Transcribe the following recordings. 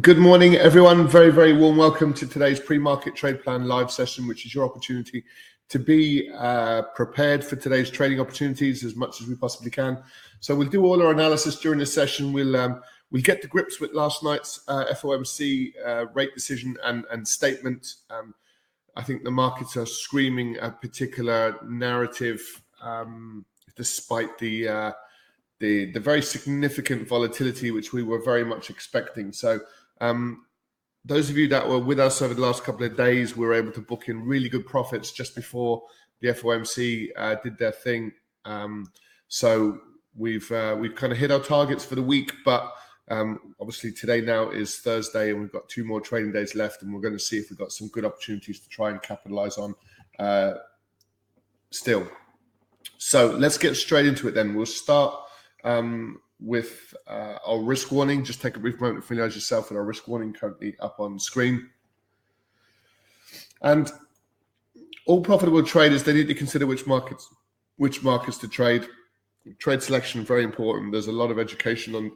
Good morning, everyone. Very, very warm welcome to today's pre-market trade plan live session, which is your opportunity to be uh, prepared for today's trading opportunities as much as we possibly can. So we'll do all our analysis during this session. We'll um, we'll get to grips with last night's uh, FOMC uh, rate decision and and statement. Um, I think the markets are screaming a particular narrative, um, despite the uh, the the very significant volatility which we were very much expecting. So um, those of you that were with us over the last couple of days we were able to book in really good profits just before the FOMC uh, did their thing. Um, so we've uh, we've kind of hit our targets for the week, but um, obviously today now is Thursday, and we've got two more trading days left, and we're going to see if we've got some good opportunities to try and capitalize on uh, still. So let's get straight into it. Then we'll start um, with uh, our risk warning. Just take a brief moment to familiarize yourself with our risk warning currently up on screen. And all profitable traders, they need to consider which markets, which markets to trade. Trade selection very important. There's a lot of education on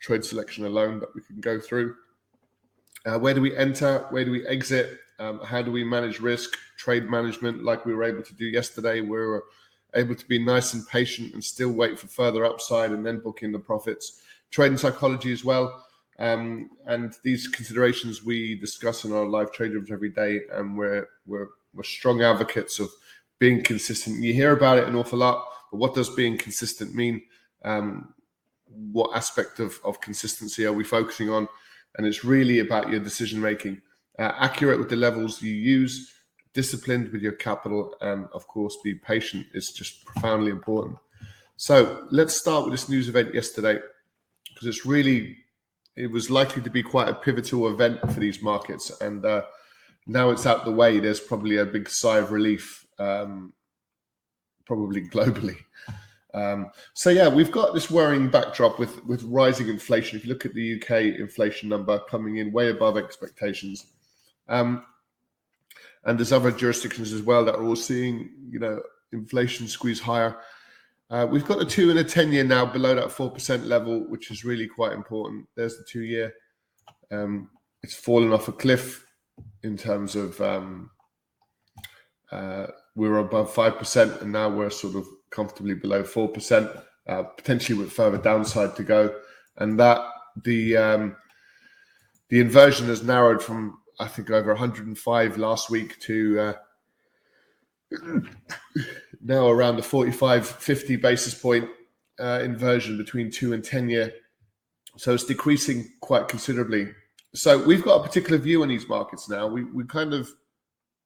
trade selection alone that we can go through. Uh, where do we enter? Where do we exit? Um, how do we manage risk? Trade management, like we were able to do yesterday, we were able to be nice and patient and still wait for further upside and then book in the profits. Trading psychology as well. Um, and these considerations we discuss in our live trade rooms every day, and we're, we're, we're strong advocates of being consistent. You hear about it an awful lot, but what does being consistent mean? Um, what aspect of, of consistency are we focusing on? And it's really about your decision making, uh, accurate with the levels you use, disciplined with your capital, and of course, be patient is just profoundly important. So let's start with this news event yesterday because it's really it was likely to be quite a pivotal event for these markets, and uh, now it's out the way. There's probably a big sigh of relief, um, probably globally. Um, so yeah, we've got this worrying backdrop with with rising inflation. If you look at the UK inflation number coming in way above expectations, um, and there's other jurisdictions as well that are all seeing you know inflation squeeze higher. Uh, we've got the two and a ten year now below that four percent level, which is really quite important. There's the two year. Um, it's fallen off a cliff in terms of um, uh, we were above five percent, and now we're sort of comfortably below four percent, uh, potentially with further downside to go. And that the um, the inversion has narrowed from I think over 105 last week to uh, now around the 45, 50 basis point uh, inversion between two and 10 year. So it's decreasing quite considerably. So we've got a particular view on these markets now. We, we kind of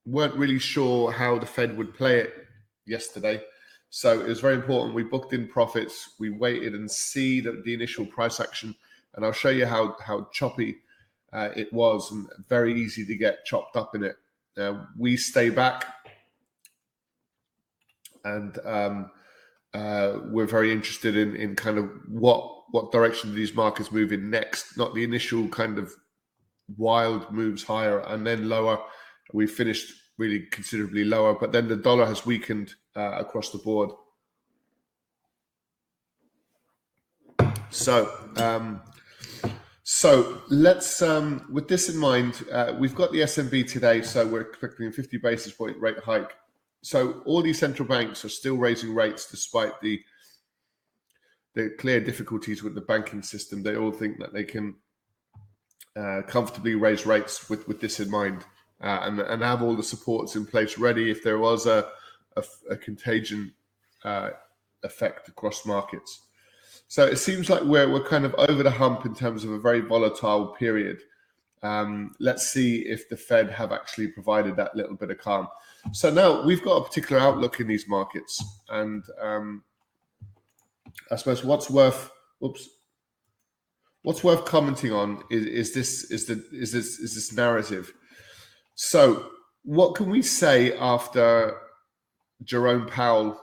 weren't really sure how the Fed would play it yesterday. So it was very important. We booked in profits. We waited and see the, the initial price action. And I'll show you how, how choppy uh, it was, and very easy to get chopped up in it. Uh, we stay back, and um, uh, we're very interested in in kind of what what direction these markets move in next, not the initial kind of wild moves higher and then lower. We finished really considerably lower, but then the dollar has weakened uh, across the board. So um, so let's, um, with this in mind, uh, we've got the SNB today, so we're expecting a 50 basis point rate hike. So all these central banks are still raising rates despite the the clear difficulties with the banking system. They all think that they can uh, comfortably raise rates with, with this in mind uh, and, and have all the supports in place ready if there was a, a, a contagion uh, effect across markets. So it seems like we're we're kind of over the hump in terms of a very volatile period. Um, let's see if the Fed have actually provided that little bit of calm. So now we've got a particular outlook in these markets, and um, I suppose what's worth oops what's worth commenting on is, is this is the is this is this narrative. So what can we say after Jerome Powell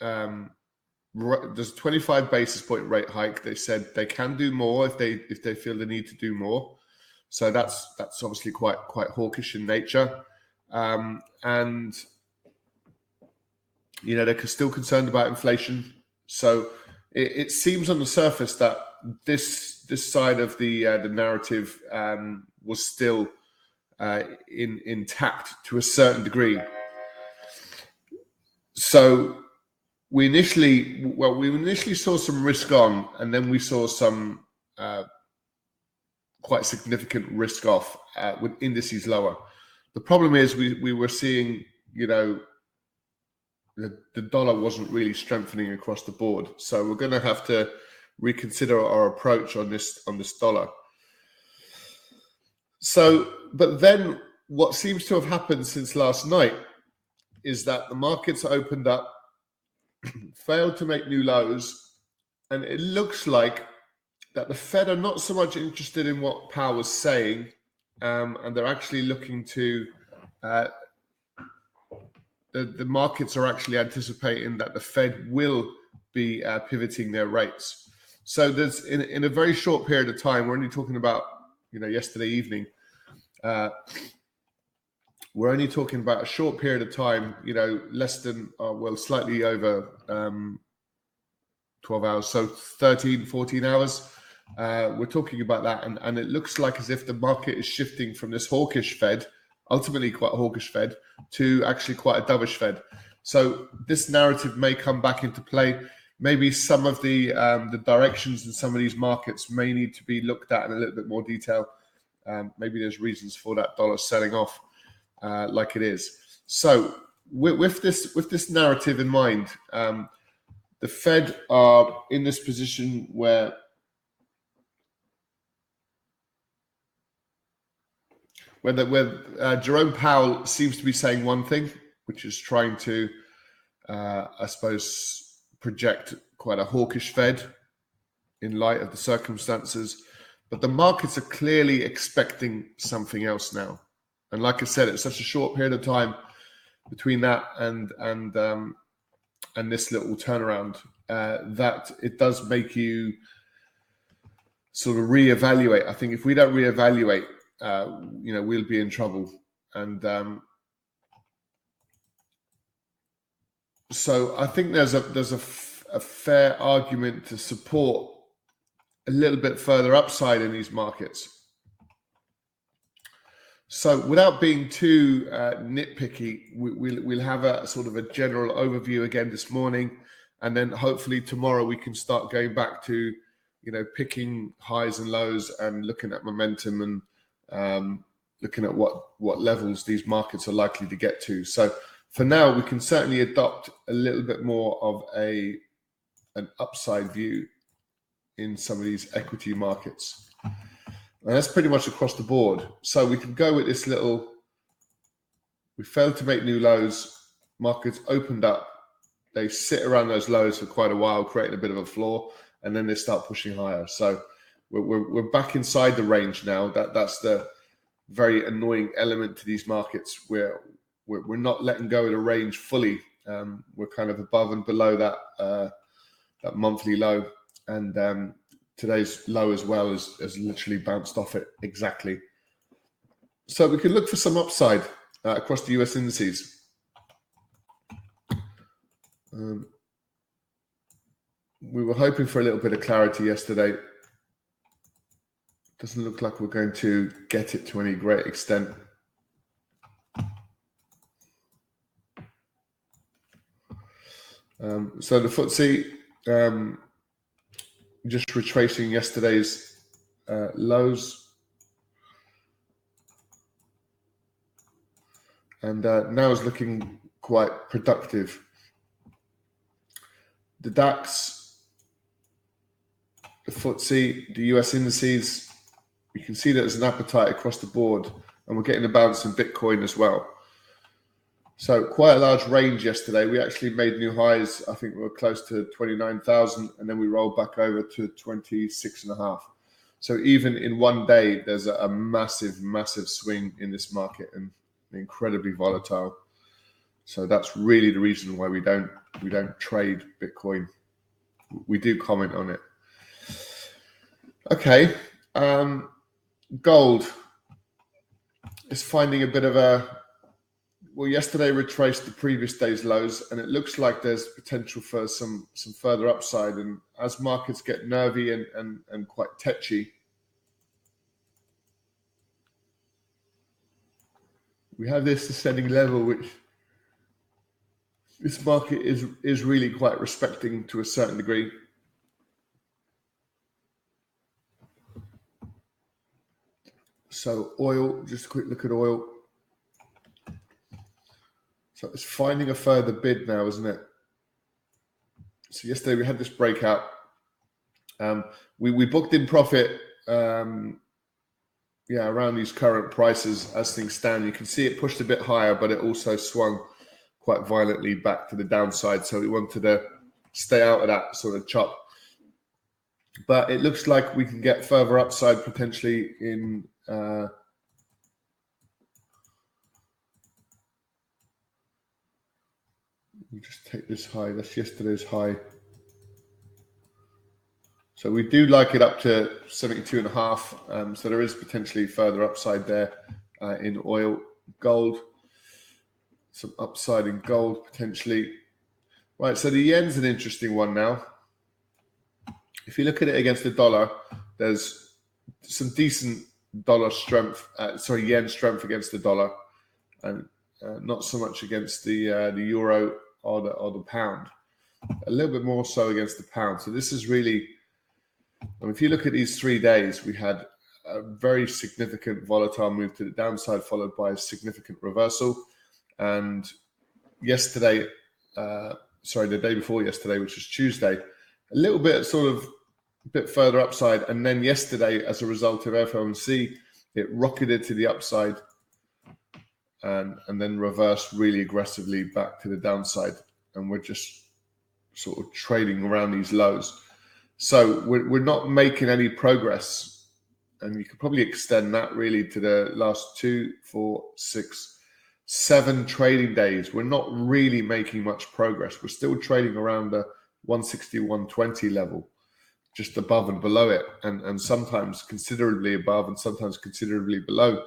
um, there's a 25 basis point rate hike. They said they can do more if they if they feel the need to do more. So that's that's obviously quite quite hawkish in nature, um, and you know they're still concerned about inflation. So it, it seems on the surface that this this side of the uh, the narrative um, was still uh, in intact to a certain degree. So we initially well we initially saw some risk on, and then we saw some uh, quite significant risk off uh, with indices lower. The problem is we we were seeing you know the, the dollar wasn't really strengthening across the board. So we're going to have to reconsider our approach on this on this dollar. So, but then what seems to have happened since last night is that the markets opened up, failed to make new lows, and it looks like that the Fed are not so much interested in what Powell was saying, um, and they're actually looking to uh, the, the markets are actually anticipating that the Fed will be uh, pivoting their rates. So there's in, in a very short period of time, we're only talking about you know yesterday evening. Uh, we're only talking about a short period of time, you know, less than, uh, well, slightly over um, 12 hours, so 13, 14 hours. Uh, we're talking about that, and, and it looks like as if the market is shifting from this hawkish Fed ultimately quite a hawkish Fed to actually quite a dovish Fed. So this narrative may come back into play. Maybe some of the um, the directions in some of these markets may need to be looked at in a little bit more detail. Um, maybe there's reasons for that dollar selling off uh, like it is. So with, with, this with this narrative in mind, um, the Fed are in this position where where, the, where uh, Jerome Powell seems to be saying one thing, which is trying to, uh, I suppose, project quite a hawkish Fed in light of the circumstances. But the markets are clearly expecting something else now. And like I said, it's such a short period of time between that and and um, and this little turnaround uh, that it does make you sort of reevaluate. I think if we don't reevaluate uh, you know, we'll be in trouble. And um, so I think there's a there's a, f- a fair argument to support a little bit further upside in these markets. So, without being too uh, nitpicky, we, will we'll have a sort of a general overview again this morning, and then hopefully tomorrow we can start going back to, you know, picking highs and lows and looking at momentum and um, looking at what what levels these markets are likely to get to. So for now, we can certainly adopt a little bit more of a an upside view in some of these equity markets. And that's pretty much across the board. So we can go with this little. We failed to make new lows. Markets opened up. They sit around those lows for quite a while, creating a bit of a floor, and then they start pushing higher. So we're, we're, we're back inside the range now. That that's the very annoying element to these markets where we're, we're not letting go of the range fully. Um, we're kind of above and below that uh, that monthly low, and um, today's low as well as has literally bounced off it exactly. So we can look for some upside uh, across the US indices. Um, we were hoping for a little bit of clarity yesterday doesn't look like we're going to get it to any great extent. Um, so the FTSE um, just retracing yesterday's uh, lows. And uh, now is looking quite productive. The DAX, the FTSE, the US indices you can see that there's an appetite across the board, and we're getting a bounce in Bitcoin as well. So quite a large range yesterday. We actually made new highs. I think we were close to 29,000 and then we rolled back over to 26 and a half. So even in one day, there's a, a massive, massive swing in this market and incredibly volatile. So that's really the reason why we don't we don't trade Bitcoin. We do comment on it. Okay. Um, gold is finding a bit of a well, yesterday retraced the previous day's lows, and it looks like there's potential for some some further upside. And as markets get nervy and and, and quite tetchy, we have this ascending level, which this market is is really quite respecting to a certain degree. So oil, just a quick look at oil. So it's finding a further bid now, isn't it? So yesterday we had this breakout. Um, we we booked in profit. Um, yeah, around these current prices as things stand. You can see it pushed a bit higher, but it also swung quite violently back to the downside. So we wanted to stay out of that sort of chop. But it looks like we can get further upside potentially in uh, Just take this high. That's yesterday's high. So we do like it up to 72 and a half. Um, so there is potentially further upside there uh, in oil, gold, some upside in gold potentially. Right. So the yen's an interesting one now. If you look at it against the dollar, there's some decent dollar strength, uh, sorry, yen strength against the dollar, and uh, not so much against the uh, the euro or the or the pound. A little bit more so against the pound. So this is really, I mean, if you look at these three days, we had a very significant volatile move to the downside, followed by a significant reversal. And yesterday, uh, sorry, the day before yesterday, which was Tuesday, a little bit sort of a bit further upside. And then yesterday, as a result of FOMC, it rocketed to the upside and and then reversed really aggressively back to the downside, and we're just sort of trading around these lows. So we're, we're not making any progress, and you could probably extend that really to the last two, four, six, seven trading days. We're not really making much progress. We're still trading around the 160, 120 level, just above and below it, and and sometimes considerably above, and sometimes considerably below.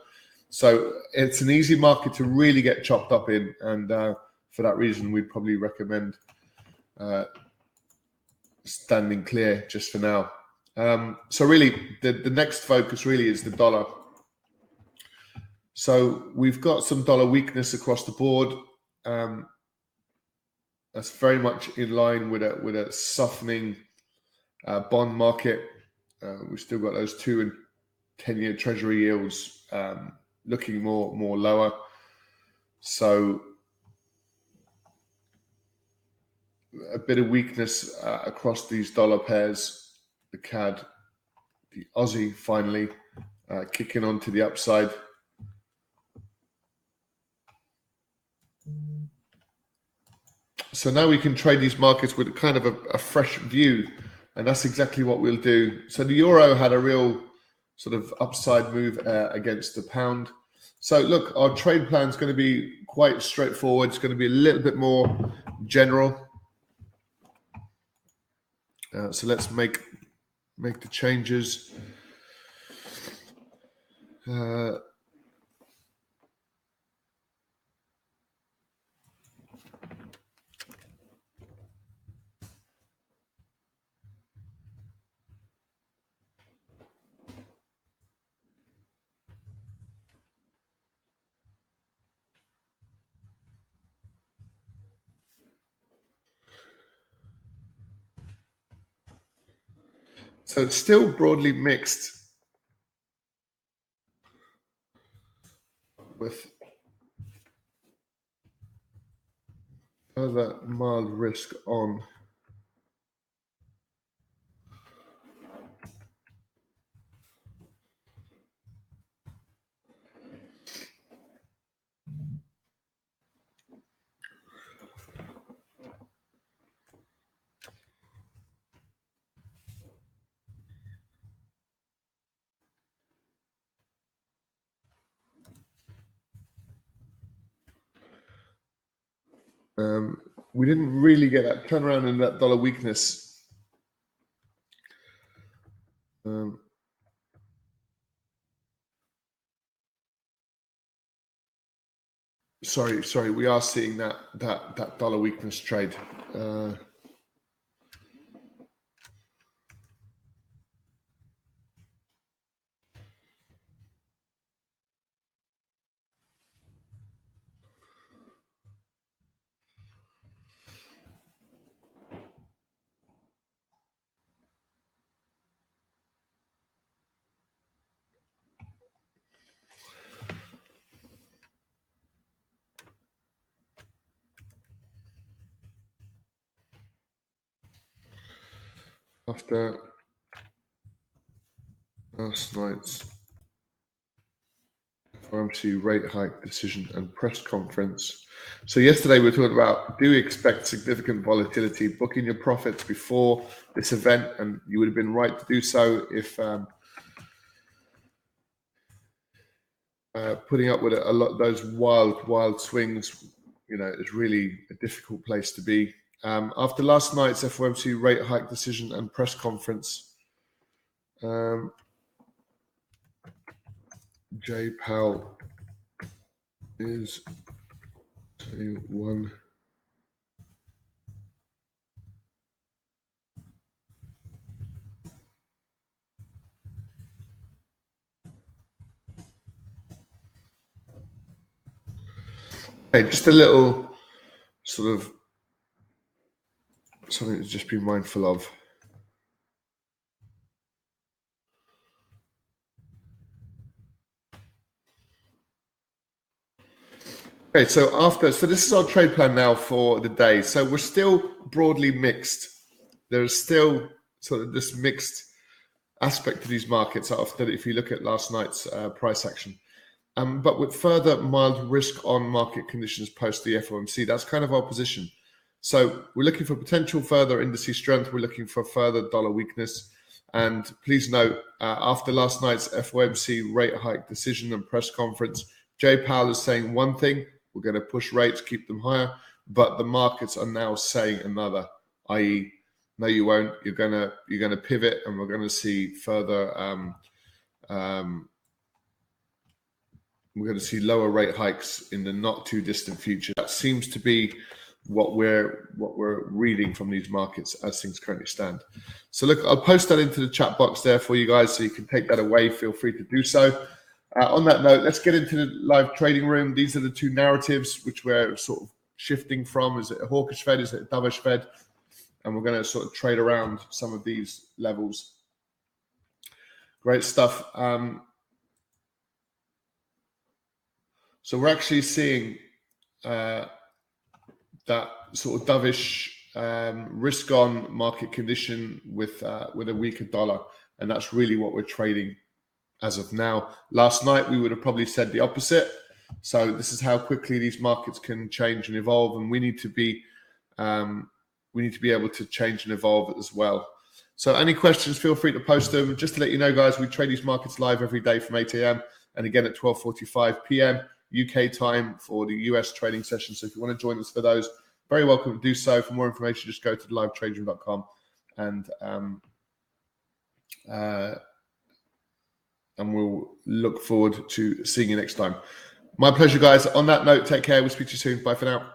So it's an easy market to really get chopped up in, and uh, for that reason, we'd probably recommend uh, standing clear just for now. Um, so really, the, the next focus really is the dollar. So we've got some dollar weakness across the board. Um, that's very much in line with a with a softening uh, bond market. Uh, we've still got those two and ten year Treasury yields um, looking more more lower. So a bit of weakness uh, across these dollar pairs. The CAD, the Aussie finally uh, kicking on to the upside. So now we can trade these markets with kind of a, a fresh view, and that's exactly what we'll do. So the euro had a real sort of upside move uh, against the pound. So, look, our trade plan is going to be quite straightforward. It's going to be a little bit more general. Uh, so let's make make the changes. Uh, So it's still broadly mixed with further mild risk on Um, we didn't really get that turnaround in that dollar weakness. Um, sorry, sorry, we are seeing that that that dollar weakness trade. Uh, after last night's FOMC rate hike decision and press conference. So yesterday we were talking about do we expect significant volatility? Booking your profits before this event, and you would have been right to do so if um, uh, putting up with a, a lot those wild, wild swings. You know, is really a difficult place to be. Um, after last night's FOMC rate hike decision and press conference, um, Powell is one. Okay, just a little sort of something to just be mindful of. Okay, so after, so this is our trade plan now for the day. So we're still broadly mixed. There's still sort of this mixed aspect to these markets after if you look at last night's uh, price action. Um, but with further mild risk on market conditions post the FOMC, that's kind of our position. So we're looking for potential further indice strength. We're looking for further dollar weakness. And please note, uh, after last night's FOMC rate hike decision and press conference, Jay Powell is saying one thing: we're going to push rates, keep them higher. But the markets are now saying another, i.e., no, you won't. You're gonna you're gonna pivot, and we're going to see further. Um, um, we're going to see lower rate hikes in the not too distant future. That seems to be what we're what we're reading from these markets as things currently stand. So look, I'll post that into the chat box there for you guys, so you can take that away. Feel free to do so. Uh, on that note, let's get into the live trading room. These are the two narratives which we're sort of shifting from. Is it a hawkish Fed? Is it a dovish Fed? And we're going to sort of trade around some of these levels. Great stuff. Um, so we're actually seeing. Uh, that sort of dovish um, risk on market condition with uh, with a weaker dollar, and that's really what we're trading as of now. Last night we would have probably said the opposite. So this is how quickly these markets can change and evolve, and we need to be um, we need to be able to change and evolve as well. So any questions, feel free to post them. Just to let you know, guys, we trade these markets live every day from 8 a.m. and again at 12:45 p.m. UK time for the US trading session. So if you want to join us for those, very welcome to do so. For more information, just go to livetrading.com and um, uh, and we'll look forward to seeing you next time. My pleasure, guys. On that note, take care. We'll speak to you soon. Bye for now.